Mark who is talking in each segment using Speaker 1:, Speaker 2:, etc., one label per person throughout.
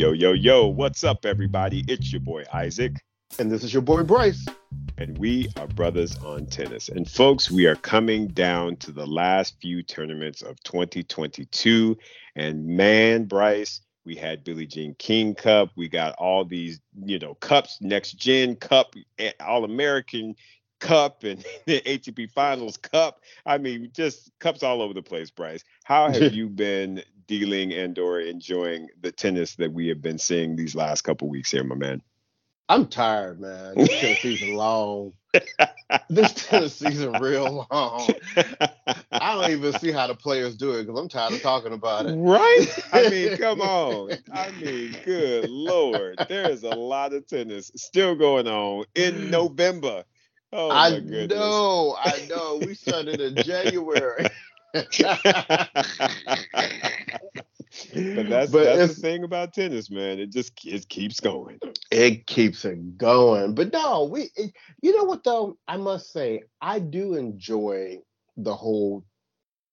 Speaker 1: Yo, yo, yo, what's up, everybody? It's your boy Isaac.
Speaker 2: And this is your boy Bryce.
Speaker 1: And we are brothers on tennis. And folks, we are coming down to the last few tournaments of 2022. And man, Bryce, we had Billie Jean King Cup. We got all these, you know, cups, next gen cup, eh, all American cup and the ATP Finals Cup. I mean, just cups all over the place, Bryce. How have you been dealing and or enjoying the tennis that we have been seeing these last couple weeks here, my man?
Speaker 2: I'm tired, man. This tennis season long. this tennis season real long. I don't even see how the players do it because I'm tired of talking about it.
Speaker 1: Right? I mean, come on. I mean, good lord, there is a lot of tennis still going on in November.
Speaker 2: Oh I know, I know. We started in January.
Speaker 1: but that's but that's the thing about tennis, man. It just it keeps going.
Speaker 2: It keeps it going. But no, we. It, you know what though? I must say, I do enjoy the whole,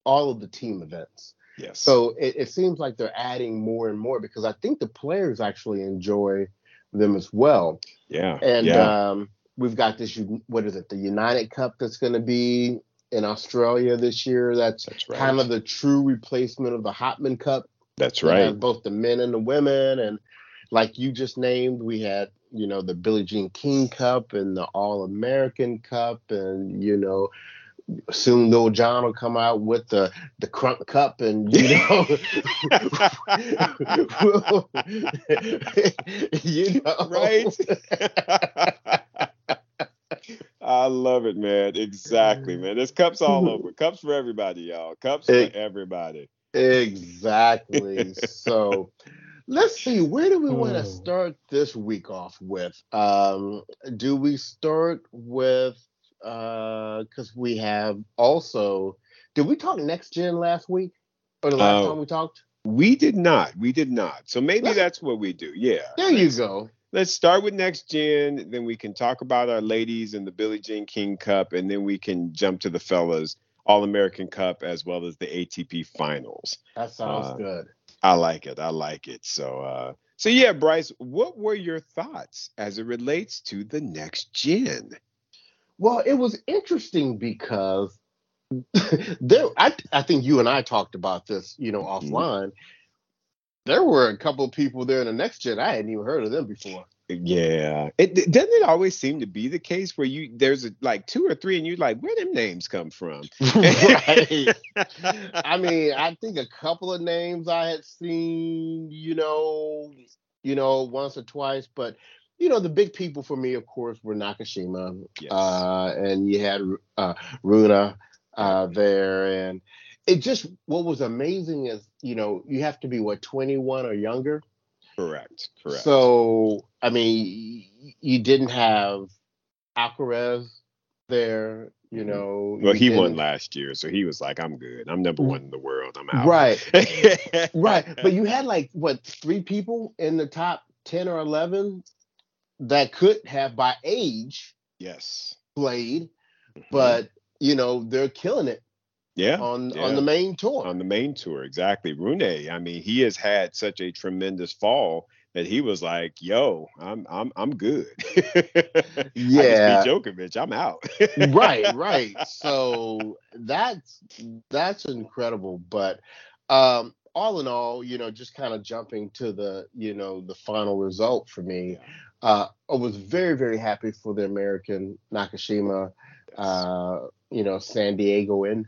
Speaker 2: all of the team events.
Speaker 1: Yes.
Speaker 2: So it, it seems like they're adding more and more because I think the players actually enjoy them as well.
Speaker 1: Yeah.
Speaker 2: And
Speaker 1: yeah.
Speaker 2: um we've got this what is it the united cup that's going to be in australia this year. That's, that's right. kind of the true replacement of the hopman cup.
Speaker 1: That's right.
Speaker 2: both the men and the women and like you just named we had you know the billie jean king cup and the all american cup and you know soon Lil Jon will come out with the the crunk cup and you know you know.
Speaker 1: Right I love it, man. Exactly, man. There's cups all over. Cups for everybody, y'all. Cups for everybody.
Speaker 2: Exactly. so let's see, where do we want to hmm. start this week off with? Um, do we start with uh because we have also did we talk next gen last week? Or the last uh, time we talked?
Speaker 1: We did not. We did not. So maybe that's what we do. Yeah.
Speaker 2: There you go
Speaker 1: let's start with next gen. Then we can talk about our ladies and the Billie Jean King Cup, and then we can jump to the fellas All American Cup as well as the ATP Finals.
Speaker 2: That sounds uh, good.
Speaker 1: I like it. I like it. So, uh, so yeah, Bryce, what were your thoughts as it relates to the next gen?
Speaker 2: Well, it was interesting because there, I, I think you and I talked about this, you know, mm-hmm. offline there were a couple of people there in the next gen. I hadn't even heard of them before.
Speaker 1: Yeah, it doesn't it always seem to be the case where you there's a, like two or three, and you're like, where them names come from?
Speaker 2: right. I mean, I think a couple of names I had seen, you know, you know, once or twice, but you know, the big people for me, of course, were Nakashima, yes. uh, and you had uh, Rune uh, there, and it just what was amazing is you know you have to be what 21 or younger?
Speaker 1: Correct correct.
Speaker 2: So i mean you didn't have alcaraz there you mm-hmm. know
Speaker 1: well he won last year so he was like i'm good. I'm number one in the world. I'm out.
Speaker 2: Right. Right. But you had like what three people in the top 10 or 11 that could have by age
Speaker 1: yes.
Speaker 2: played mm-hmm. but you know they're killing it
Speaker 1: yeah,
Speaker 2: on
Speaker 1: yeah.
Speaker 2: on the main tour.
Speaker 1: On the main tour, exactly. Rune, I mean, he has had such a tremendous fall that he was like, "Yo, I'm I'm I'm good."
Speaker 2: yeah,
Speaker 1: Djokovic, I'm out.
Speaker 2: right, right. So that's that's incredible. But um, all in all, you know, just kind of jumping to the you know the final result for me, uh, I was very very happy for the American Nakashima. Uh, you know, San Diego in.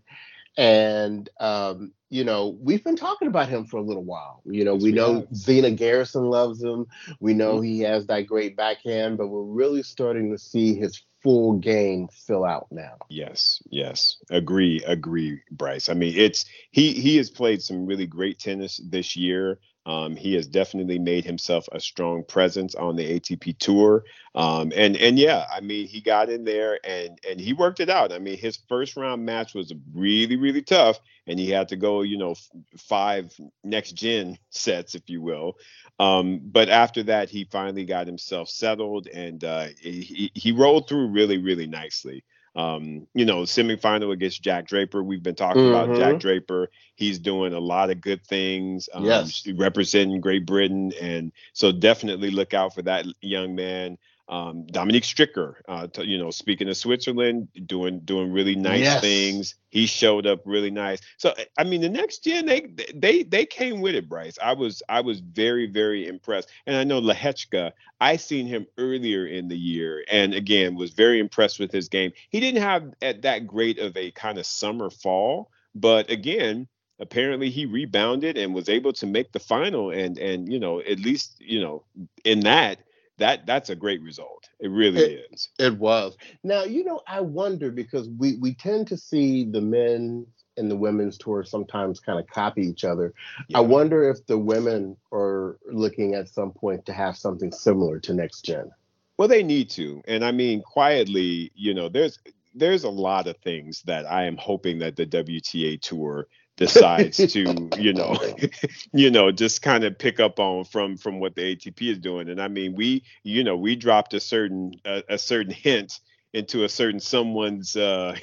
Speaker 2: And um, you know, we've been talking about him for a little while. You know, we, know. Zina Garrison loves him. We know mm-hmm. he has that great backhand, but we're really starting to see his full game fill out now.
Speaker 1: Yes, yes. Agree, agree, Bryce. I mean, it's he he has played some really great tennis this year. Um, he has definitely made himself a strong presence on the ATP tour. Um, and and yeah, I mean, he got in there and and he worked it out. I mean, his first round match was really really tough, and he had to go, you know, f- five next gen sets, if you will. Um, but after that, he finally got himself settled, and uh, he he rolled through really really nicely. Um, you know, semifinal against Jack Draper. We've been talking mm-hmm. about Jack Draper. He's doing a lot of good things. Um,
Speaker 2: yes.
Speaker 1: representing Great Britain, and so definitely look out for that young man um, Dominic Stricker, uh, to, you know, speaking of Switzerland, doing doing really nice yes. things. He showed up really nice. So I mean, the next gen they they they came with it, Bryce. I was I was very very impressed, and I know Lehechka. I seen him earlier in the year, and again was very impressed with his game. He didn't have at that great of a kind of summer fall, but again apparently he rebounded and was able to make the final and and you know at least you know in that that that's a great result. It really
Speaker 2: it,
Speaker 1: is.
Speaker 2: It was. Now, you know, I wonder because we we tend to see the men and the women's tour sometimes kind of copy each other. Yeah. I wonder if the women are looking at some point to have something similar to next gen.
Speaker 1: Well, they need to. And I mean, quietly, you know, there's there's a lot of things that I am hoping that the WTA tour decides to you know you know just kind of pick up on from from what the ATP is doing and I mean we you know we dropped a certain a, a certain hint into a certain someone's uh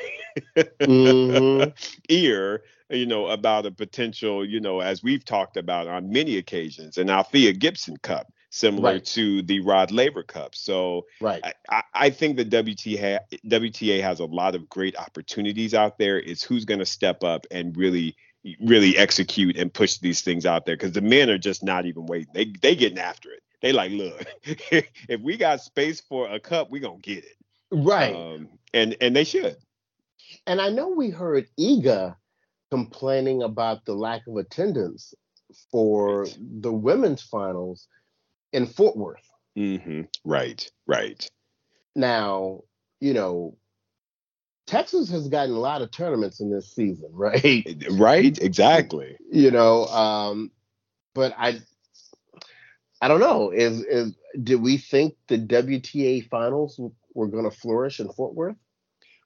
Speaker 1: mm-hmm. ear you know about a potential you know as we've talked about on many occasions an Althea Gibson Cup similar right. to the Rod Laver Cup. So
Speaker 2: right.
Speaker 1: I, I think the WTA WTA has a lot of great opportunities out there. It's who's going to step up and really really execute and push these things out there because the men are just not even waiting. They they getting after it. They like, look, if we got space for a cup, we gonna get it.
Speaker 2: Right.
Speaker 1: Um, and and they should.
Speaker 2: And I know we heard Iga complaining about the lack of attendance for right. the women's finals in Fort Worth.
Speaker 1: Mm-hmm. Right. Right.
Speaker 2: Now, you know, Texas has gotten a lot of tournaments in this season, right?
Speaker 1: Right, exactly.
Speaker 2: You know, um, but I I don't know. Is is did we think the WTA finals were going to flourish in Fort Worth?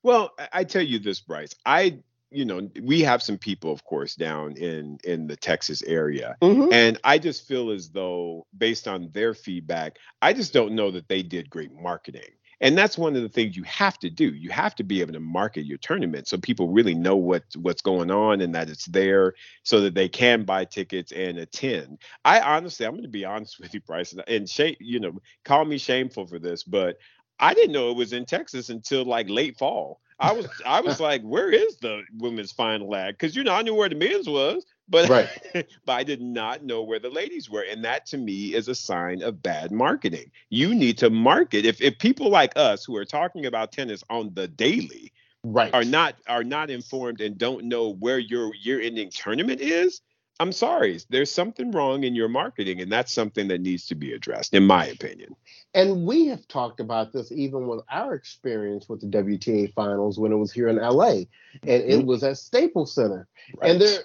Speaker 1: Well, I tell you this, Bryce. I you know we have some people of course down in in the texas area mm-hmm. and i just feel as though based on their feedback i just don't know that they did great marketing and that's one of the things you have to do. You have to be able to market your tournament so people really know what what's going on and that it's there so that they can buy tickets and attend. I honestly i'm going to be honest with you bryce and shame you know call me shameful for this but i didn't know it was in texas until like late fall. I was I was like, where is the women's final act? Because you know I knew where the men's was, but
Speaker 2: right.
Speaker 1: but I did not know where the ladies were, and that to me is a sign of bad marketing. You need to market. If if people like us who are talking about tennis on the daily,
Speaker 2: right,
Speaker 1: are not are not informed and don't know where your year-ending tournament is, I'm sorry, there's something wrong in your marketing, and that's something that needs to be addressed, in my opinion.
Speaker 2: And we have talked about this even with our experience with the WTA finals when it was here in LA, and mm-hmm. it was at Staples Center. Right. And there,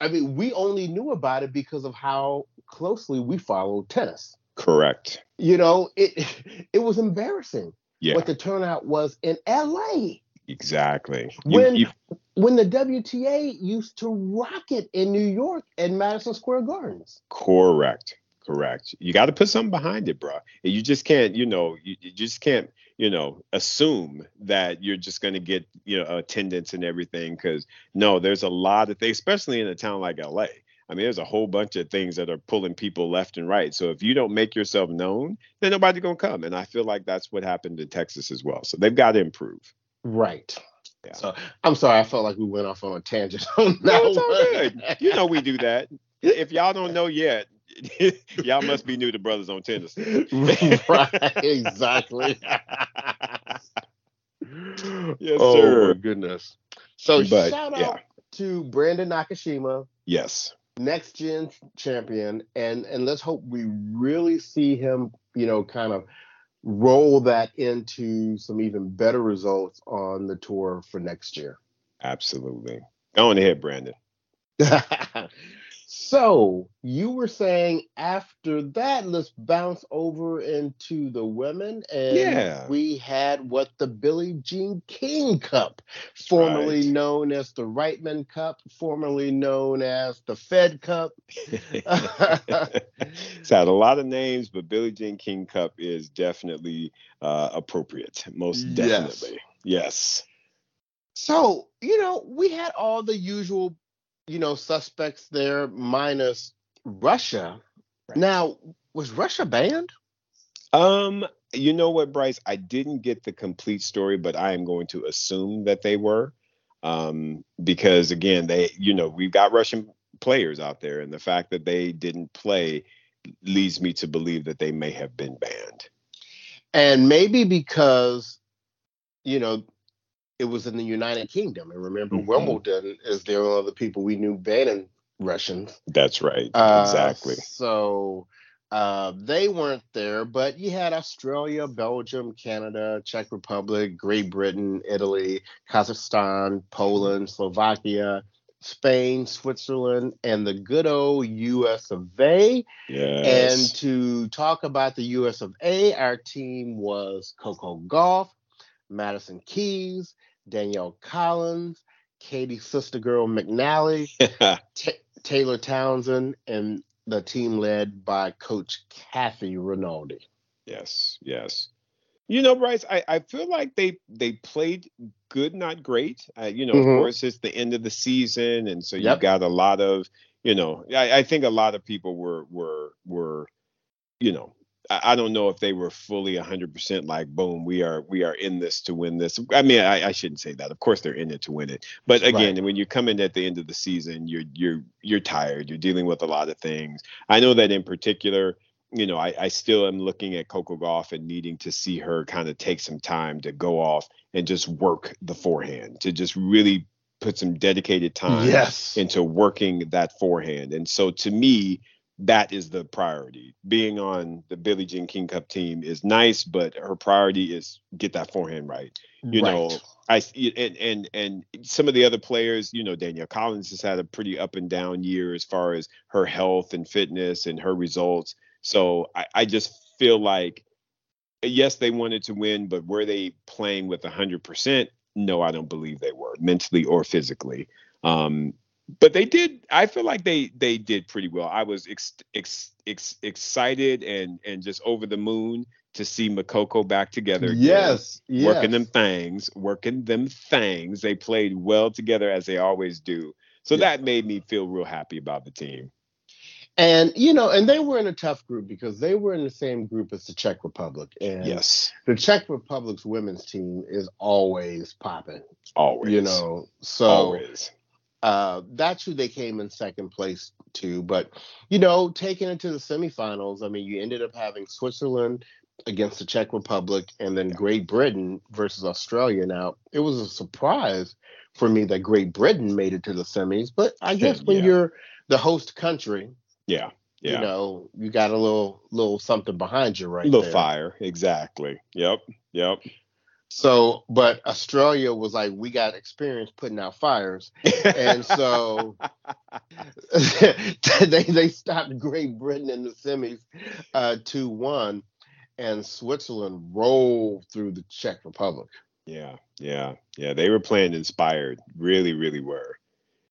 Speaker 2: I mean, we only knew about it because of how closely we followed tennis.
Speaker 1: Correct.
Speaker 2: You know, it it was embarrassing
Speaker 1: yeah.
Speaker 2: what the turnout was in LA.
Speaker 1: Exactly.
Speaker 2: When you, when the WTA used to rock it in New York and Madison Square Gardens.
Speaker 1: Correct. Correct. You got to put something behind it, bro. You just can't, you know, you, you just can't, you know, assume that you're just going to get, you know, attendance and everything. Because no, there's a lot of things, especially in a town like LA. I mean, there's a whole bunch of things that are pulling people left and right. So if you don't make yourself known, then nobody's gonna come. And I feel like that's what happened in Texas as well. So they've got to improve.
Speaker 2: Right. Yeah. So I'm sorry, I felt like we went off on a tangent on that.
Speaker 1: No, it's all good. You know we do that. If y'all don't know yet, y'all must be new to Brothers on Tennis.
Speaker 2: right, exactly.
Speaker 1: yes, oh, sir.
Speaker 2: goodness. So but, shout yeah. out to Brandon Nakashima.
Speaker 1: Yes.
Speaker 2: Next gen champion. And and let's hope we really see him, you know, kind of roll that into some even better results on the tour for next year.
Speaker 1: Absolutely. Go on ahead, Brandon.
Speaker 2: So you were saying after that, let's bounce over into the women, and
Speaker 1: yeah.
Speaker 2: we had what the Billie Jean King Cup, formerly right. known as the Reitman Cup, formerly known as the Fed Cup.
Speaker 1: it's had a lot of names, but Billie Jean King Cup is definitely uh, appropriate, most definitely.
Speaker 2: Yes.
Speaker 1: Yes.
Speaker 2: So, you know, we had all the usual, you know, suspects there, minus Russia. Right. Now, was Russia banned?
Speaker 1: Um, you know what, Bryce? I didn't get the complete story, but I am going to assume that they were. Um, because again, they, you know, we've got Russian players out there, and the fact that they didn't play leads me to believe that they may have been banned.
Speaker 2: And maybe because, you know, it was in the United Kingdom. And remember, mm-hmm. Wimbledon is the only other people we knew banning Russians.
Speaker 1: That's right. Uh, exactly.
Speaker 2: So uh, they weren't there, but you had Australia, Belgium, Canada, Czech Republic, Great Britain, Italy, Kazakhstan, Poland, Slovakia, Spain, Switzerland, and the good old US of A. Yes. And to talk about the US of A, our team was Coco Gauff, Madison Keys, Danielle Collins, Caty Sister Girl McNally, T- Taylor Townsend, and the team led by Coach Kathy Rinaldi.
Speaker 1: Yes, yes. You know, Bryce, I, I feel like they they played good, not great. Uh, you know, mm-hmm. of course, it's the end of the season, and so you yep. got a lot of, you know, I, I think a lot of people were were were, you know, I, don't know if they were fully 100% like, boom, we are we are in this to win this. I mean, I, I shouldn't say that. Of course, they're in it to win it. But again, right. when you come in at the end of the season, you're you're you're tired. You're dealing with a lot of things. I know that in particular you know, I, I still am looking at Coco Gauff and needing to see her kind of take some time to go off and just work the forehand, to just really put some dedicated time
Speaker 2: yes.
Speaker 1: into working that forehand. And so to me, that is the priority. Being on the Billie Jean King Cup team is nice, but her priority is get that forehand right. You right. know, I and and and some of the other players, you know, Danielle Collins has had a pretty up and down year as far as her health and fitness and her results. So I, I just feel like, yes, they wanted to win, but were they playing with 100%? No, I don't believe they were mentally or physically. Um, but they did. I feel like they they did pretty well. I was ex, ex, ex, excited and and just over the moon to see McCoco back together. Again,
Speaker 2: yes,
Speaker 1: yes, working them things, working them things. They played well together as they always do. So yeah. that made me feel real happy about the team.
Speaker 2: And you know, and they were in a tough group because they were in the same group as the Czech Republic. And
Speaker 1: yes,
Speaker 2: the Czech Republic's women's team is always popping.
Speaker 1: Always,
Speaker 2: you know. So
Speaker 1: always.
Speaker 2: Uh, that's who they came in second place to. But you know, taking it to the semifinals, I mean, you ended up having Switzerland against the Czech Republic, and then Great Britain versus Australia. Now, it was a surprise for me that Great Britain made it to the semis, but I guess when yeah. you're the host country
Speaker 1: yeah. Yeah.
Speaker 2: You know, you got a little little something behind you right
Speaker 1: A little
Speaker 2: there.
Speaker 1: fire. Exactly. Yep. Yep.
Speaker 2: So, but Australia was like, we got experience putting out fires, and so they they stopped Great Britain in the semis, uh, two one, and Switzerland rolled through the Czech Republic.
Speaker 1: Yeah, yeah, yeah. They were playing inspired, really, really were,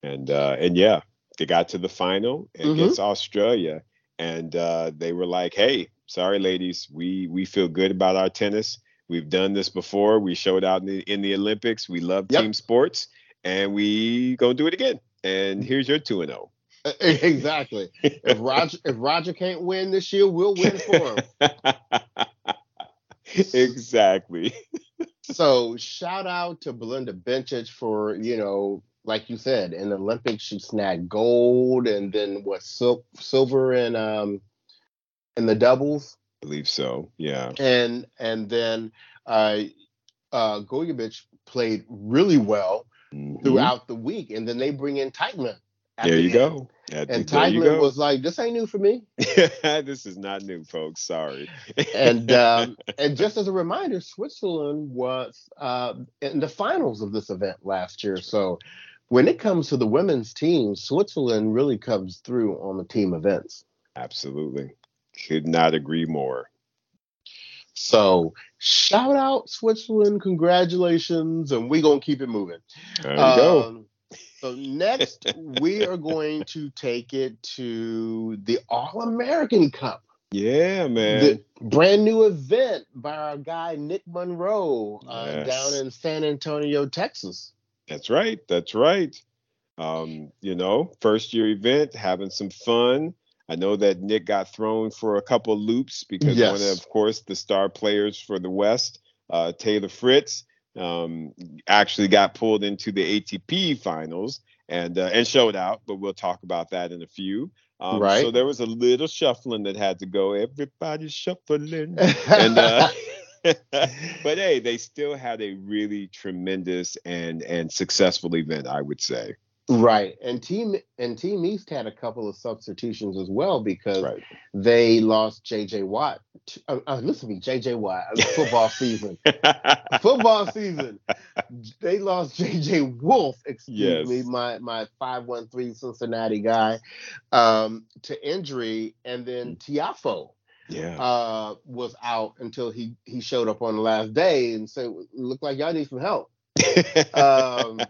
Speaker 1: and uh, and yeah, they got to the final against mm-hmm. Australia, and uh, they were like, "Hey, sorry, ladies, we we feel good about our tennis. We've done this before. We showed out in the, in the Olympics. We love yep. team sports, and we gonna do it again. And here's your two and zero."
Speaker 2: Oh. Exactly. if Roger if Roger can't win this year, we'll win for him.
Speaker 1: exactly.
Speaker 2: so shout out to Belinda Bencic for you know like you said, in the Olympics she snagged gold and then what sil- silver and um in the doubles.
Speaker 1: I believe so. Yeah.
Speaker 2: And and then uh uh Golubic played really well mm-hmm. throughout the week, and then they bring in Teichmann.
Speaker 1: There you go.
Speaker 2: And Teichmann was like, "This ain't new for me.
Speaker 1: this is not new, folks. Sorry."
Speaker 2: and um, and just as a reminder, Switzerland was uh, in the finals of this event last year, so when it comes to the women's team, Switzerland really comes through on the team events.
Speaker 1: Absolutely. Could not agree more.
Speaker 2: So shout out Switzerland, congratulations, and we're gonna keep it moving.
Speaker 1: There you um, go.
Speaker 2: So next we are going to take it to the All American Cup.
Speaker 1: Yeah, man.
Speaker 2: The brand new event by our guy Nick Monroe uh,
Speaker 1: Yes.
Speaker 2: down in San Antonio, Texas.
Speaker 1: That's right. That's right. Um, you know, first year event, having some fun. I know that Nick got thrown for a couple loops because one of, of course, the star players for the West, uh, Taylor Fritz, um, actually got pulled into the ATP finals and uh, and showed out. But we'll talk about that in a few. Um,
Speaker 2: Right.
Speaker 1: So there was a little shuffling that had to go. Everybody shuffling and uh, but hey, they still had a really tremendous and and successful event, I would say.
Speaker 2: Right, and team and Team East had a couple of substitutions as well because
Speaker 1: Right.
Speaker 2: they lost J.J. Watt. to- uh, uh, listen to me, J.J. Watt. uh, Football season. football season. They lost J.J. Wolf, excuse
Speaker 1: Yes.
Speaker 2: me, my my five one three Cincinnati guy, um, to injury, and then Tiafoe
Speaker 1: yeah.
Speaker 2: uh, was out until he he showed up on the last day and said, "Look like y'all need some help." Um,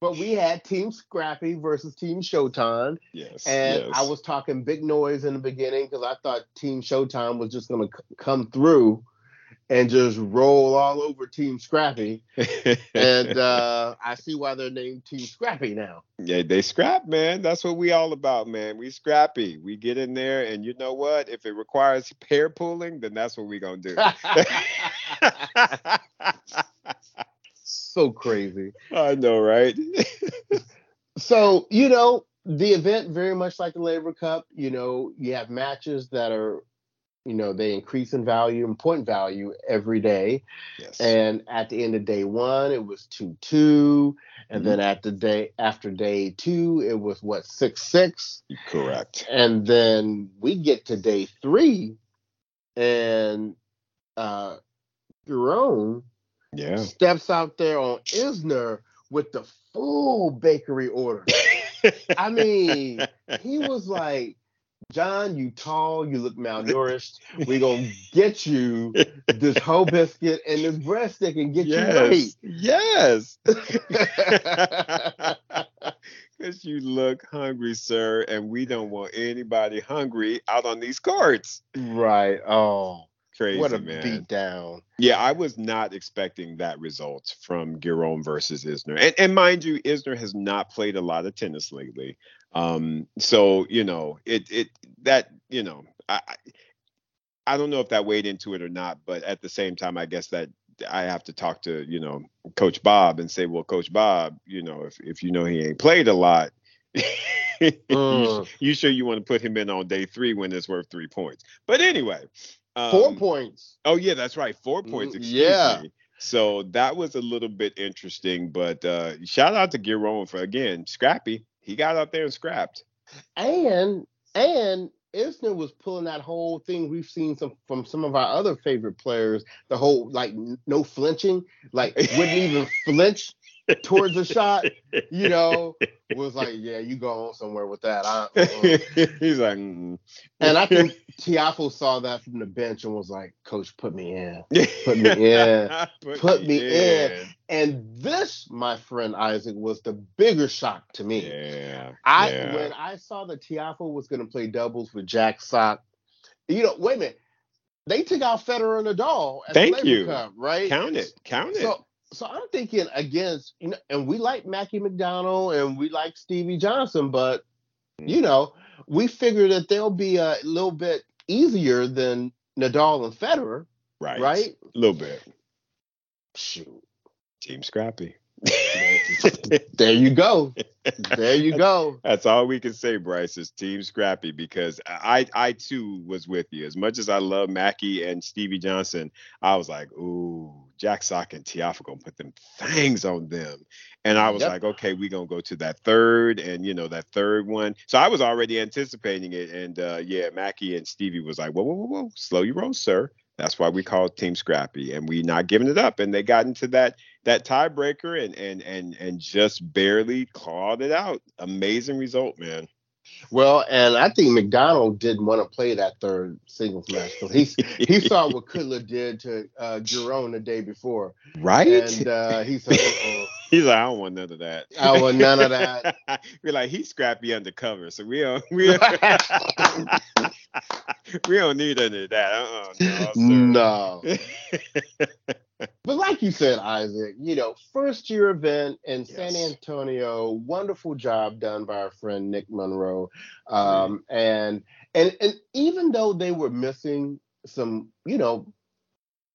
Speaker 2: but we had Team Scrappy versus Team Showtime,
Speaker 1: yes.
Speaker 2: and
Speaker 1: yes.
Speaker 2: I was talking big noise in the beginning because I thought Team Showtime was just going to c- come through and just roll all over Team Scrappy. And uh, I see why they're named Team Scrappy now.
Speaker 1: yeah, they scrap, man. That's what we all about, man. We scrappy. We get in there, and you know what? If it requires pair pulling, then that's what we're gonna do.
Speaker 2: so crazy.
Speaker 1: I know, right?
Speaker 2: So, you know, the event very much like the Laver Cup, you know, you have matches that are, you know, they increase in value and point value every day.
Speaker 1: yes.
Speaker 2: And at the end of day one, it was 2 2. And
Speaker 1: Mm-hmm.
Speaker 2: then at the day after day two, it was what, 6 6.
Speaker 1: Correct.
Speaker 2: And then we get to day three, and uh Giron
Speaker 1: Yeah.
Speaker 2: steps out there on Isner with the full bakery order. I mean, he was like, John, you tall, you look malnourished. We're gonna get you this whole biscuit and this breadstick and get
Speaker 1: yes.
Speaker 2: You right. Yes.
Speaker 1: Because you look hungry, sir, and we don't want anybody hungry out on these courts.
Speaker 2: right. Oh,
Speaker 1: Crazy,
Speaker 2: what a
Speaker 1: man.
Speaker 2: beat down.
Speaker 1: Yeah, I was not expecting that result from Giron versus Isner. And, and mind you, Isner has not played a lot of tennis lately. Um, so you know, it it that you know, I I- don't know if that weighed into it or not, but at the same time, I guess that I have to talk to you know Coach Bob and say, well, Coach Bob, you know, if if you know he ain't played a lot. you,
Speaker 2: Mm.
Speaker 1: you sure you want to put him in on day three when it's worth three points? But anyway, um,
Speaker 2: Four points.
Speaker 1: Oh yeah, that's right. Four points.
Speaker 2: Mm,
Speaker 1: Excuse
Speaker 2: yeah.
Speaker 1: me. So that was a little bit interesting, but uh, shout out to Giron for again scrappy. He got out there and scrapped.
Speaker 2: And and Isner was pulling that whole thing we've seen some from some of our other favorite players, the whole like no flinching, like wouldn't even flinch towards the shot, you know, was like, yeah, you go on somewhere with that. I, uh-uh.
Speaker 1: He's like, mm.
Speaker 2: And I think Tiafoe saw that from the bench and was like, Coach, put me in. Put me in.
Speaker 1: Put,
Speaker 2: Put me in. And this, my friend Isaac, was the bigger shock to me.
Speaker 1: Yeah.
Speaker 2: I
Speaker 1: yeah.
Speaker 2: when I saw that Tiafoe was going to play doubles with Jack Sock, you know, wait a minute, they took out Federer and Nadal at
Speaker 1: Thank
Speaker 2: the
Speaker 1: you.
Speaker 2: Cup, right?
Speaker 1: count it. Count it.
Speaker 2: So, so I'm thinking against, you know, and we like Mackie McDonald and we like Stevie Johnson, but
Speaker 1: Mm.
Speaker 2: you know, we figure that they'll be a little bit easier than Nadal and Federer,
Speaker 1: right.
Speaker 2: right?
Speaker 1: A little bit.
Speaker 2: Shoot,
Speaker 1: Team scrappy.
Speaker 2: there you go, there you go.
Speaker 1: That's all we can say, Bryce, is team scrappy because I I too was with you. As much as I love Mackey and Stevie Johnson, I was like, ooh, Jack Sock and Tiafoe gonna put them things on them. And I was
Speaker 2: Yep.
Speaker 1: like, okay, we gonna go to that third and you know, that third one. So I was already anticipating it. And uh yeah, Mackey and Stevie was like, whoa, whoa, whoa, whoa, slow your roll, sir. That's why we call Team Scrappy, and we not giving it up. And they got into that that tiebreaker and and and and just barely clawed it out. Amazing result, man.
Speaker 2: Well, and I think McDonald didn't want to play that third singles match he he saw what Kudla did to uh, Giron the day before,
Speaker 1: right?
Speaker 2: and uh, he said, "Uh-oh,
Speaker 1: He's like, I don't want none of that.
Speaker 2: I want none of that.
Speaker 1: We're like, he's scrappy undercover, so we are we are we don't need any of that. Uh-uh, no.
Speaker 2: no. But like you said, Isaac, you know, first year event in yes. San Antonio, wonderful job done by our friend Nick Monroe. Um, mm-hmm. and and and even though they were missing some, you know,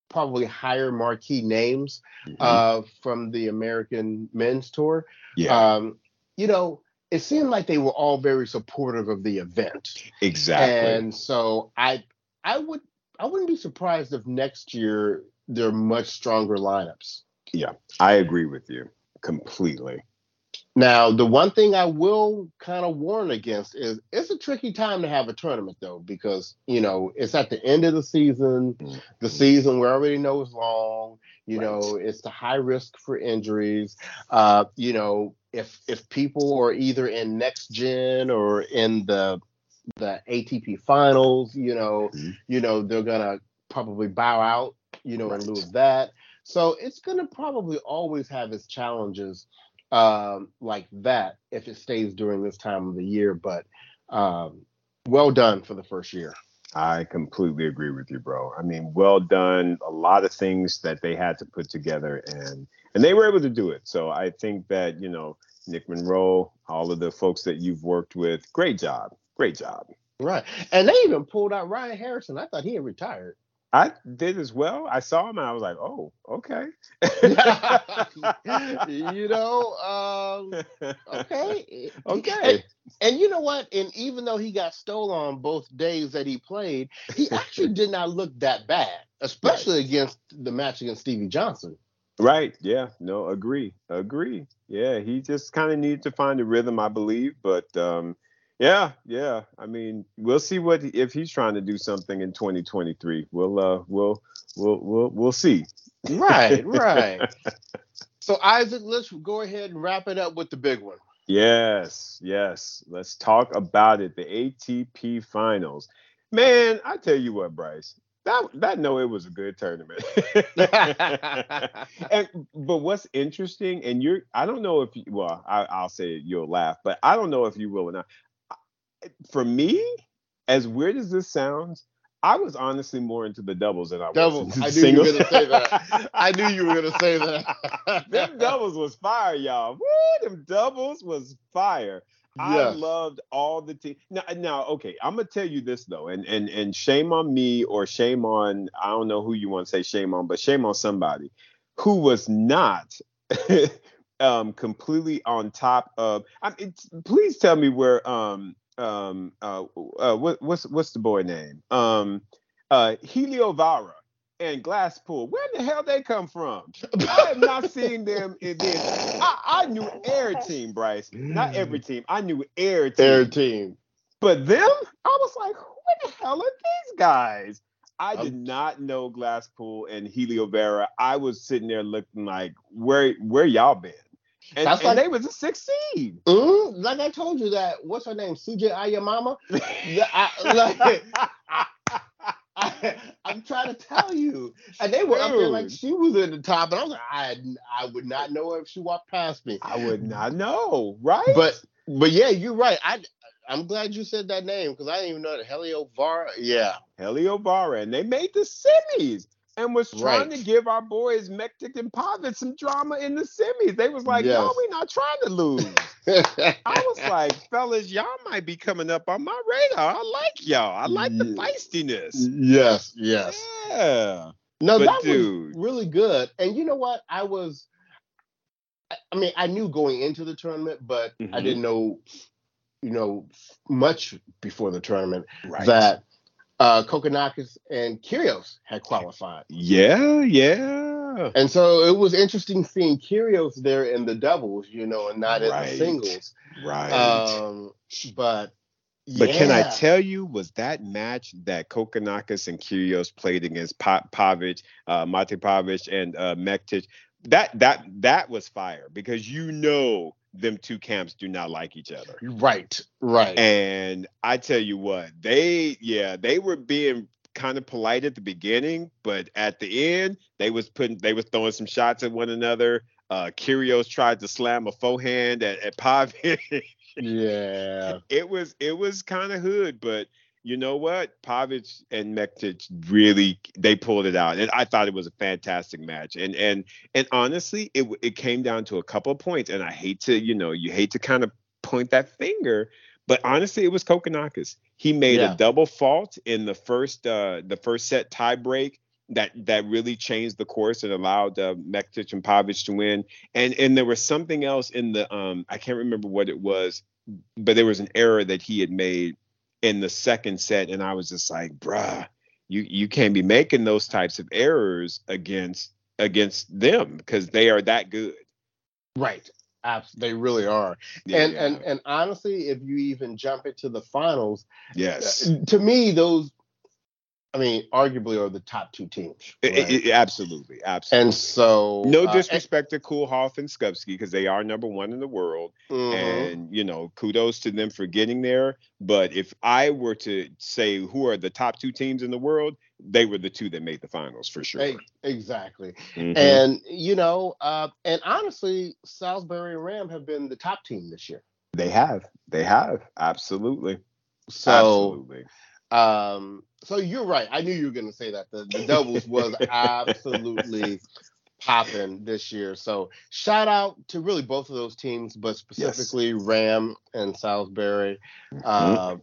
Speaker 2: probably higher marquee names mm-hmm. uh, from the American men's tour. Yeah. Um, you know, it seemed like they were all very supportive of the event.
Speaker 1: Exactly.
Speaker 2: And so I I would I wouldn't be surprised if next year there are much stronger lineups.
Speaker 1: Yeah, I agree with you completely.
Speaker 2: Now, the one thing I will kind of warn against is it's a tricky time to have a tournament though, because you know it's at the end of the season. Mm-hmm. The season we already know is long. You right. know, it's the high risk for injuries. Uh, you know, if if people are either in next gen or in the the ATP finals, you know, mm-hmm. you know, they're gonna probably bow out, you know, right. in lieu of that. So it's gonna probably always have its challenges um, like that if it stays during this time of the year. But um, well done for the first year.
Speaker 1: I completely agree with you, bro. I mean, well done. A lot of things that they had to put together, and and they were able to do it. So I think that you know Nick Monroe, all of the folks that you've worked with, great job, great job.
Speaker 2: Right, and they even pulled out Ryan Harrison. I thought he had retired.
Speaker 1: I did as well. I saw him and I was like, oh, okay.
Speaker 2: you know, um, okay.
Speaker 1: Okay.
Speaker 2: And, and, you know what? And even though he got stolen on both days that he played, he actually did not look that bad, especially right. against the match against Stevie Johnson.
Speaker 1: Right. Yeah. No, agree. Agree. Yeah. He just kind of needed to find a rhythm, I believe. But um, yeah, yeah. I mean, we'll see what if he's trying to do something in 2023. We'll uh we'll we'll we'll we'll see.
Speaker 2: Right, right. so Isaac, let's go ahead and wrap it up with the big one.
Speaker 1: Yes, yes. Let's talk about it. The ATP finals. Man, I tell you what, Bryce, that that no, it was a good tournament. and but what's interesting, and you're I don't know if you well, I, will say you'll laugh, but I don't know if you will or not for me, as weird as this sounds, I was honestly more into the doubles than I
Speaker 2: doubles.
Speaker 1: was
Speaker 2: I knew singles. you were gonna say that. I knew you were gonna say that.
Speaker 1: them doubles was fire, y'all. Woo, them doubles was fire. Yes. I loved all the team. Now, now, okay, I'm gonna tell you this though, and and and shame on me or shame on I don't know who you want to say shame on, but shame on somebody who was not um completely on top of. I mean, please tell me where um um uh, uh what, what's what's the boy name? Um uh Heliovaara and Glasspool. Where in the hell they come from? I have not seen them in this. I, I knew Air Team, Bryce. Not every team. I knew Air Team.
Speaker 2: Air Team.
Speaker 1: But them, I was like, who the hell are these guys? I did not know Glasspool and Heliovaara. I was sitting there looking like, where where y'all been? And, That's and like, they was a six seed.
Speaker 2: Mm, like I told you that. What's her name? Sujei Ayamama. I, like, I, am trying to tell you, and they were Dude. up there like she was in the top, and I was like, I I would not know if she walked past me.
Speaker 1: I would not know, right?
Speaker 2: But but yeah, you're right. I I'm glad you said that name because I didn't even know that Heliovaara. Yeah,
Speaker 1: Heliovaara, and they made the semis and was trying right. to give our boys Mektic and Pavic some drama in the semis. They was like, yes. "No, we not trying to lose." I was like, "Fellas, y'all might be coming up on my radar. I like y'all. I like the feistiness."
Speaker 2: Yes, yes.
Speaker 1: Yeah.
Speaker 2: No, but that dude. was really good. And you know what? I was. I mean, I knew going into the tournament, but mm-hmm. I didn't know, you know, much before the tournament right. that uh, Kokkinakis and Kyrgios had qualified.
Speaker 1: Yeah, yeah.
Speaker 2: And so it was interesting seeing Kyrgios there in the doubles, you know, and not right. in the singles.
Speaker 1: Right.
Speaker 2: Um, but
Speaker 1: but yeah. can I tell you, was that match that Kokkinakis and Kyrgios played against pa- Pavic, uh, Mate Pavic, and uh, Mektic? That that that was fire because you know them two camps do not like each other.
Speaker 2: Right, right.
Speaker 1: And I tell you what, they yeah, they were being kind of polite at the beginning, but at the end, they was putting they was throwing some shots at one another. Uh Kyrgios tried to slam a forehand at, at Pavic.
Speaker 2: yeah.
Speaker 1: It was it was kind of hood, but you know what? Pavic and Mektic really they pulled it out, and I thought it was a fantastic match. And and and honestly, it it came down to a couple of points, and I hate to you know you hate to kind of point that finger, but honestly, it was Kokkinakis. He made yeah. a double fault in the first uh the first set tie break that that really changed the course and allowed uh, Mektic and Pavic to win. And and there was something else in the um I can't remember what it was, but there was an error that he had made in the second set, and I was just like, bruh, you you can't be making those types of errors against against them because they are that good.
Speaker 2: Right. Absolutely, they really are. Yeah, and yeah. and and honestly, if you even jump into the finals,
Speaker 1: yes,
Speaker 2: uh, to me those I mean, arguably are the top two teams.
Speaker 1: Right? It, it, absolutely, absolutely.
Speaker 2: And so,
Speaker 1: no uh, disrespect uh, to Koolhof and Skupski because they are number one in the world, mm-hmm. and you know, kudos to them for getting there. But if I were to say who are the top two teams in the world, they were the two that made the finals for sure.
Speaker 2: Exactly, mm-hmm. and you know, uh, and honestly, Salisbury and Ram have been the top team this year.
Speaker 1: They have, they have, absolutely.
Speaker 2: So, absolutely. Um, so you're right. I knew you were going to say that. The, the doubles was absolutely popping this year. So shout out to really both of those teams, but specifically yes. Ram and Salisbury. Mm-hmm. Uh,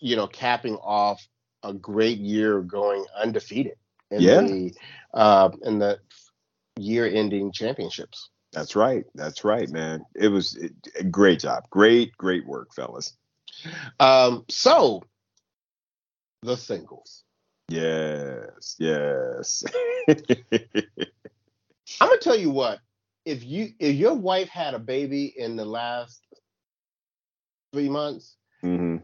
Speaker 2: you know, capping off a great year, going undefeated in yeah. the uh, in the year-ending championships.
Speaker 1: That's right. That's right, man. It was a great job. Great, great work, fellas.
Speaker 2: Um, so the singles.
Speaker 1: Yes, yes.
Speaker 2: I'm gonna tell you what. If you if your wife had a baby in the last three months,
Speaker 1: mm-hmm.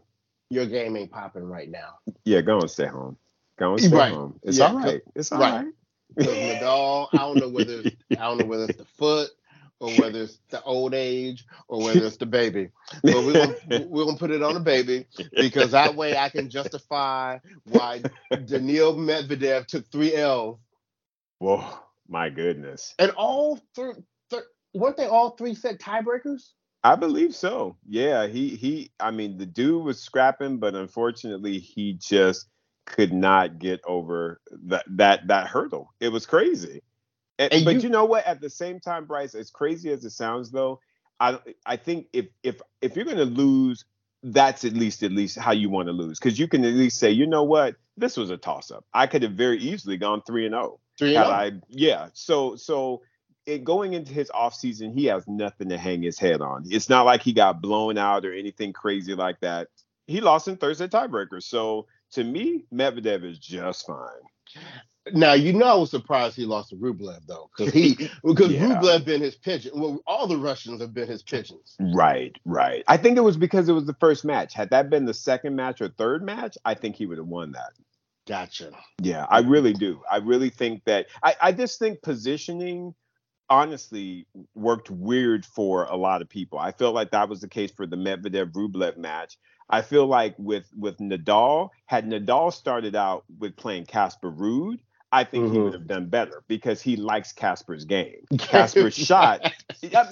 Speaker 2: your game ain't popping right now.
Speaker 1: Yeah, go and stay home. Go and stay right. home. It's yeah, all right. It's all right. right.
Speaker 2: Because Nadal, I don't know whether I don't know whether it's the foot, or whether it's the old age or whether it's the baby. But we're gonna, we're gonna put it on the baby because that way I can justify why Daniil Medvedev took three L's.
Speaker 1: Whoa, my goodness!
Speaker 2: And all three, th- weren't they all three set tiebreakers?
Speaker 1: I believe so. Yeah, he he. I mean, the dude was scrapping, but unfortunately, he just could not get over that that that hurdle. It was crazy. And, and but you, you know what? At the same time, Bryce, as crazy as it sounds, though, I I think if if if you're gonna lose, that's at least at least how you want to lose because you can at least say, you know what, this was a toss up. I could have very easily gone three and zero. Oh.
Speaker 2: Three and zero. Oh?
Speaker 1: Yeah. So so. It, going into his offseason, he has nothing to hang his head on. It's not like he got blown out or anything crazy like that. He lost in Thursday tiebreaker. So to me, Medvedev is just fine.
Speaker 2: Now you know I was surprised he lost to Rublev though, because he because yeah. Rublev been his pigeon. Well, all the Russians have been his pigeons.
Speaker 1: Right, right. I think it was because it was the first match. Had that been the second match or third match, I think he would have won that.
Speaker 2: Gotcha.
Speaker 1: Yeah, I really do. I really think that I, I just think positioning honestly worked weird for a lot of people. I feel like that was the case for the Medvedev Rublev match. I feel like with with Nadal, had Nadal started out with playing Casper Ruud, I think mm-hmm. he would have done better because he likes Casper's game. Casper's shot.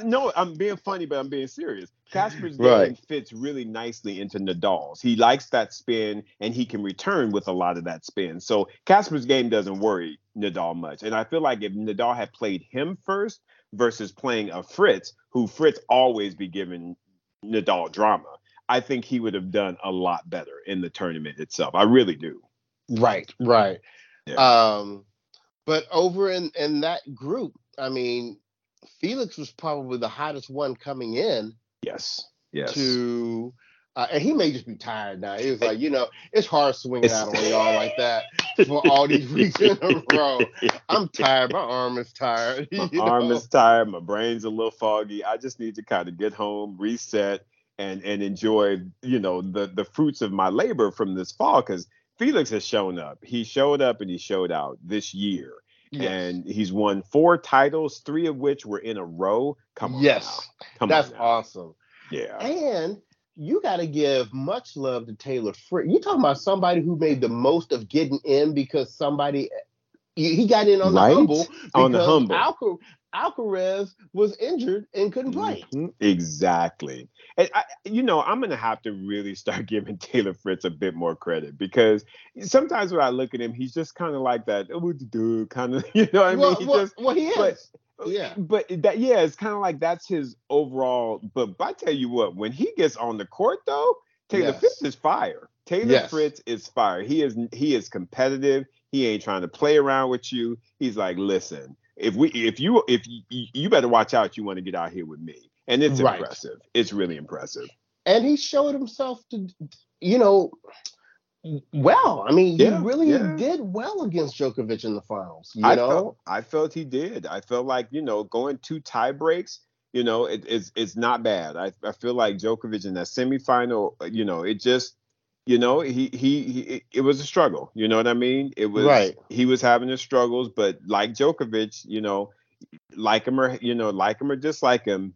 Speaker 1: No, I'm being funny, but I'm being serious. Casper's game right. fits really nicely into Nadal's. He likes that spin and he can return with a lot of that spin. So Casper's game doesn't worry Nadal much. And I feel like if Nadal had played him first versus playing a Fritz, who Fritz always be giving Nadal drama, I think he would have done a lot better in the tournament itself. I really do.
Speaker 2: Right, right. Yeah. Um, but over in in that group, I mean, Felix was probably the hottest one coming in.
Speaker 1: Yes. Yes.
Speaker 2: To uh, and he may just be tired now. He was like, you know, it's hard swinging out on y'all like that for all these weeks in a row. I'm tired. My arm is tired.
Speaker 1: My arm know? is tired. My brain's a little foggy. I just need to kind of get home, reset, and and enjoy, you know, the the fruits of my labor from this fall. Because Felix has shown up. He showed up and he showed out this year. Yes. And he's won four titles, three of which were in a row. Come on.
Speaker 2: Yes.
Speaker 1: Come
Speaker 2: That's on awesome.
Speaker 1: Yeah.
Speaker 2: And you got to give much love to Taylor Fritz. You talking about somebody who made the most of getting in because somebody he got in on right? the humble
Speaker 1: on the humble.
Speaker 2: Alcaraz, Alcaraz was injured and couldn't play.
Speaker 1: Mm-hmm. Exactly. And I, you know, I'm gonna have to really start giving Taylor Fritz a bit more credit because sometimes when I look at him, he's just kind of like that, oh, dude, kind of, you know what I mean?
Speaker 2: Well,
Speaker 1: he
Speaker 2: well,
Speaker 1: just,
Speaker 2: well, he is.
Speaker 1: but
Speaker 2: yeah.
Speaker 1: but that yeah, it's kind of like that's his overall. But I tell you what, when he gets on the court though, Taylor
Speaker 2: Yes.
Speaker 1: Fritz is fire. Taylor
Speaker 2: Yes.
Speaker 1: Fritz is fire. He is he is competitive. He ain't trying to play around with you. He's like, listen, if we if you if you, you better watch out. You want to get out here with me, and it's
Speaker 2: Right.
Speaker 1: impressive. It's really impressive.
Speaker 2: and he showed himself to, you know, well. I mean,
Speaker 1: Yeah,
Speaker 2: he really
Speaker 1: yeah.
Speaker 2: did well against Djokovic in the finals. You
Speaker 1: I
Speaker 2: know,
Speaker 1: felt I felt he did. I felt like you know going two tie breaks. You know, it, it's it's not bad. I, I feel like Djokovic in that semifinal. You know, it just you know he he, he it, was a struggle. You know what I mean? It was
Speaker 2: Right.
Speaker 1: He was having his struggles, but like Djokovic, you know, like him or you know like him or dislike him,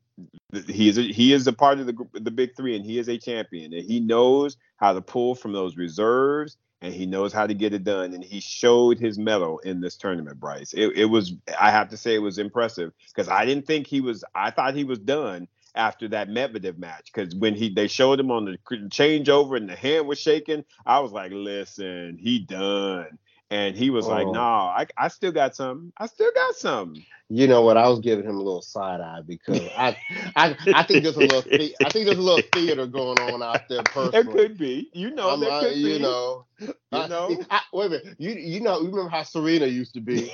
Speaker 1: he is a, he is a part of the group, the big three, and he is a champion, and he knows how to pull from those reserves, and he knows how to get it done, and he showed his mettle in this tournament, Bryce. It, it was I have to say it was impressive because I didn't think he was. I thought he was done after that Medvedev match because when he they showed him on the changeover and the hand was shaking, I was like, listen, he done. And he was like,
Speaker 2: Oh.
Speaker 1: "No, I, I still got some. I still got some."
Speaker 2: you know what? I was giving him a little side eye because I, I, I think there's a little, the- I think there's a little theater going on out there.
Speaker 1: There
Speaker 2: Personally,
Speaker 1: could be, you know,
Speaker 2: I'm,
Speaker 1: there
Speaker 2: uh,
Speaker 1: could
Speaker 2: you
Speaker 1: be.
Speaker 2: know,
Speaker 1: You
Speaker 2: I-
Speaker 1: know?
Speaker 2: I- wait a minute. You, you know, you remember how Serena used to be?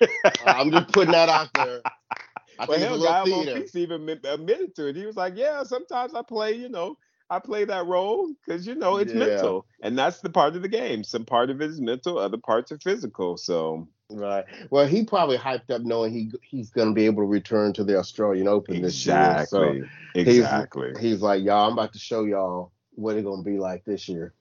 Speaker 2: I'm just putting that out there. I
Speaker 1: well,
Speaker 2: think
Speaker 1: hell, guy. Peace even admitted to it. He was like, "Yeah, sometimes I play, you know, I play that role because you know it's
Speaker 2: Yeah.
Speaker 1: mental, and that's the part of the game. Some part of it is mental, other parts are physical. So
Speaker 2: Right. Well, he probably hyped up knowing he he's going to be able to return to the Australian Open this year.
Speaker 1: exactly, exactly.
Speaker 2: So he's like, y'all, I'm about to show y'all what it's going to be like this year.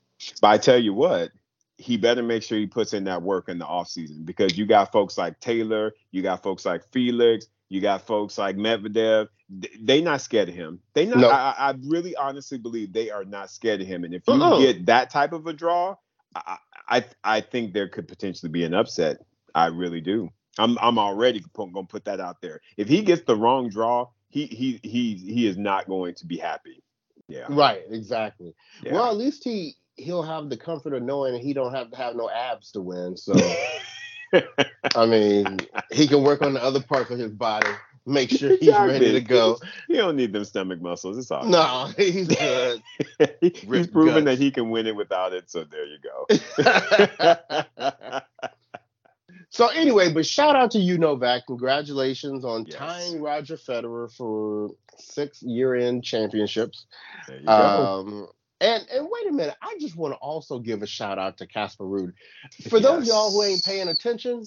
Speaker 1: But I tell you what, he better make sure he puts in that work in the offseason because you got folks like Taylor, you got folks like Felix, you got folks like Medvedev. Th- They not scared of him. They not.
Speaker 2: No.
Speaker 1: I, I I really honestly believe they are not scared of him. And if you
Speaker 2: Uh-uh.
Speaker 1: get that type of a draw, I, I I think there could potentially be an upset. I really do. I'm I'm already going to put that out there. If he gets the wrong draw, he he he he is not going to be happy. Yeah.
Speaker 2: Right. Exactly.
Speaker 1: yeah.
Speaker 2: Well, at least he he'll have the comfort of knowing he don't have to have no abs to win. So I mean, he can work on the other parts of his body, make sure he's ready to go.
Speaker 1: He don't need them stomach muscles. It's all. right.
Speaker 2: No, he's good.
Speaker 1: He's proven that he can win it without it. So there you go.
Speaker 2: So anyway, but shout out to you, Novak. Congratulations on
Speaker 1: Yes.
Speaker 2: tying Roger Federer for six year-end championships.
Speaker 1: there you go.
Speaker 2: Um, and and wait a minute, I just want to also give a shout out to Casper Ruud. For those of y'all who ain't paying attention,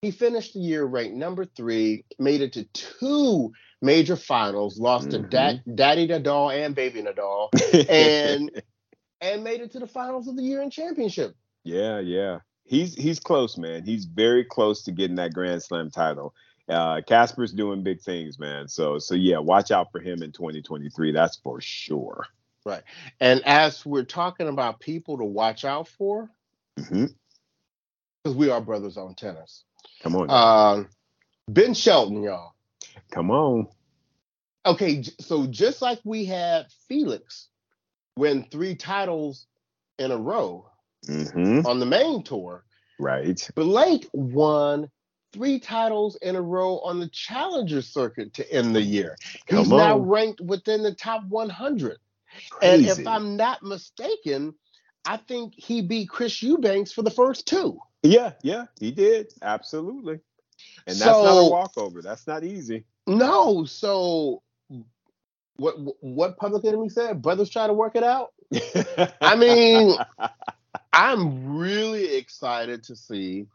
Speaker 2: he finished the year ranked number three, made it to two major finals, lost to da- Daddy Nadal and Baby Nadal, and and made it to the finals of the year in championship.
Speaker 1: yeah, yeah. He's he's close, man. He's very close to getting that Grand Slam title. Uh, Casper's doing big things, man. So so yeah, watch out for him in 2023. That's for sure.
Speaker 2: And as we're talking about people to watch out for, because we are brothers on tennis.
Speaker 1: Come on,
Speaker 2: Um, ben Shelton, y'all.
Speaker 1: come on.
Speaker 2: Okay, so just like we had Felix win three titles in a row
Speaker 1: hmm
Speaker 2: on the main tour,
Speaker 1: Right.
Speaker 2: Blake won three titles in a row on the Challenger circuit to end the year. He's now ranked within the top 100. And if I'm not mistaken, I think he beat Chris Eubanks for the first two.
Speaker 1: Yeah, yeah, he did. Absolutely. And that's not a walkover. That's not easy.
Speaker 2: No, so what what Public Enemy said? Brothers try to work it out. I mean, I'm really excited to see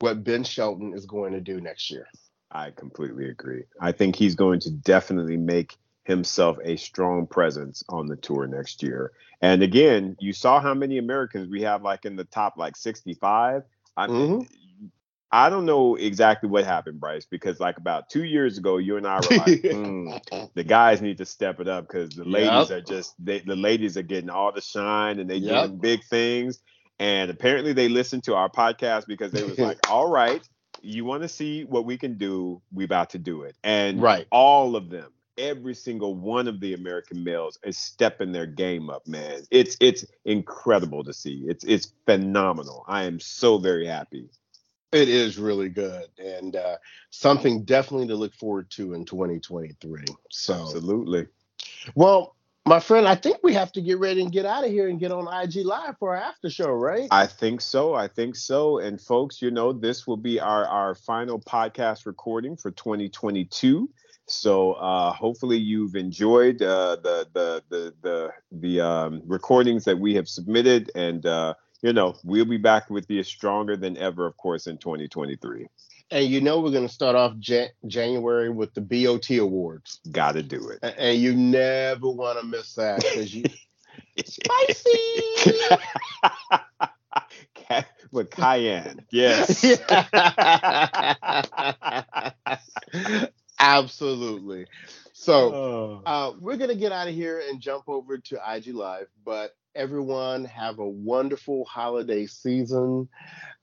Speaker 2: what Ben Shelton is going to do next year.
Speaker 1: I completely agree. I think he's going to definitely make himself a strong presence on the tour next year. And again, you saw how many Americans we have like in the top like 65. I
Speaker 2: Mhm.
Speaker 1: I don't know exactly what happened, Bryce, because like about two years ago, you and I were like, "Hmm, the guys need to step it up because the ladies
Speaker 2: Yep.
Speaker 1: are just they, the ladies are getting all the shine and they
Speaker 2: Yep.
Speaker 1: doing big things. And apparently they listened to our podcast because they was like, all right, you want to see what we can do, we about to do it. And
Speaker 2: Right.
Speaker 1: all of them, every single one of the American males is stepping their game up, man. It's it's incredible to see. It's it's phenomenal. I am so very happy.
Speaker 2: It is really good and uh, something definitely to look forward to in 2023. So,
Speaker 1: Absolutely.
Speaker 2: well, my friend, I think we have to get ready and get out of here and get on IG Live for our after show, right?
Speaker 1: I think so. I think so. And folks, you know, this will be our our final podcast recording for 2022. So uh, hopefully you've enjoyed uh, the the the the the um, recordings that we have submitted, and uh, you know we'll be back with you stronger than ever, of course, in 2023.
Speaker 2: and you know we're going to start off Jan- January with the BOT Awards,
Speaker 1: Got to do it.
Speaker 2: A- and you never want to miss that because you spicy.
Speaker 1: With cayenne, yes.
Speaker 2: Absolutely. So
Speaker 1: Oh.
Speaker 2: uh, we're gonna get out of here and jump over to IG Live. But everyone have a wonderful holiday season,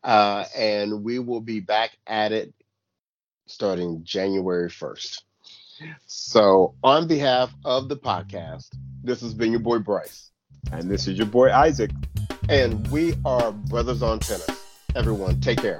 Speaker 2: uh, and we will be back at it starting January first. So on behalf of the podcast, this has been your boy Bryce,
Speaker 1: and this is your boy Isaac.
Speaker 2: and we are Brothers on Tennis. Everyone, take care.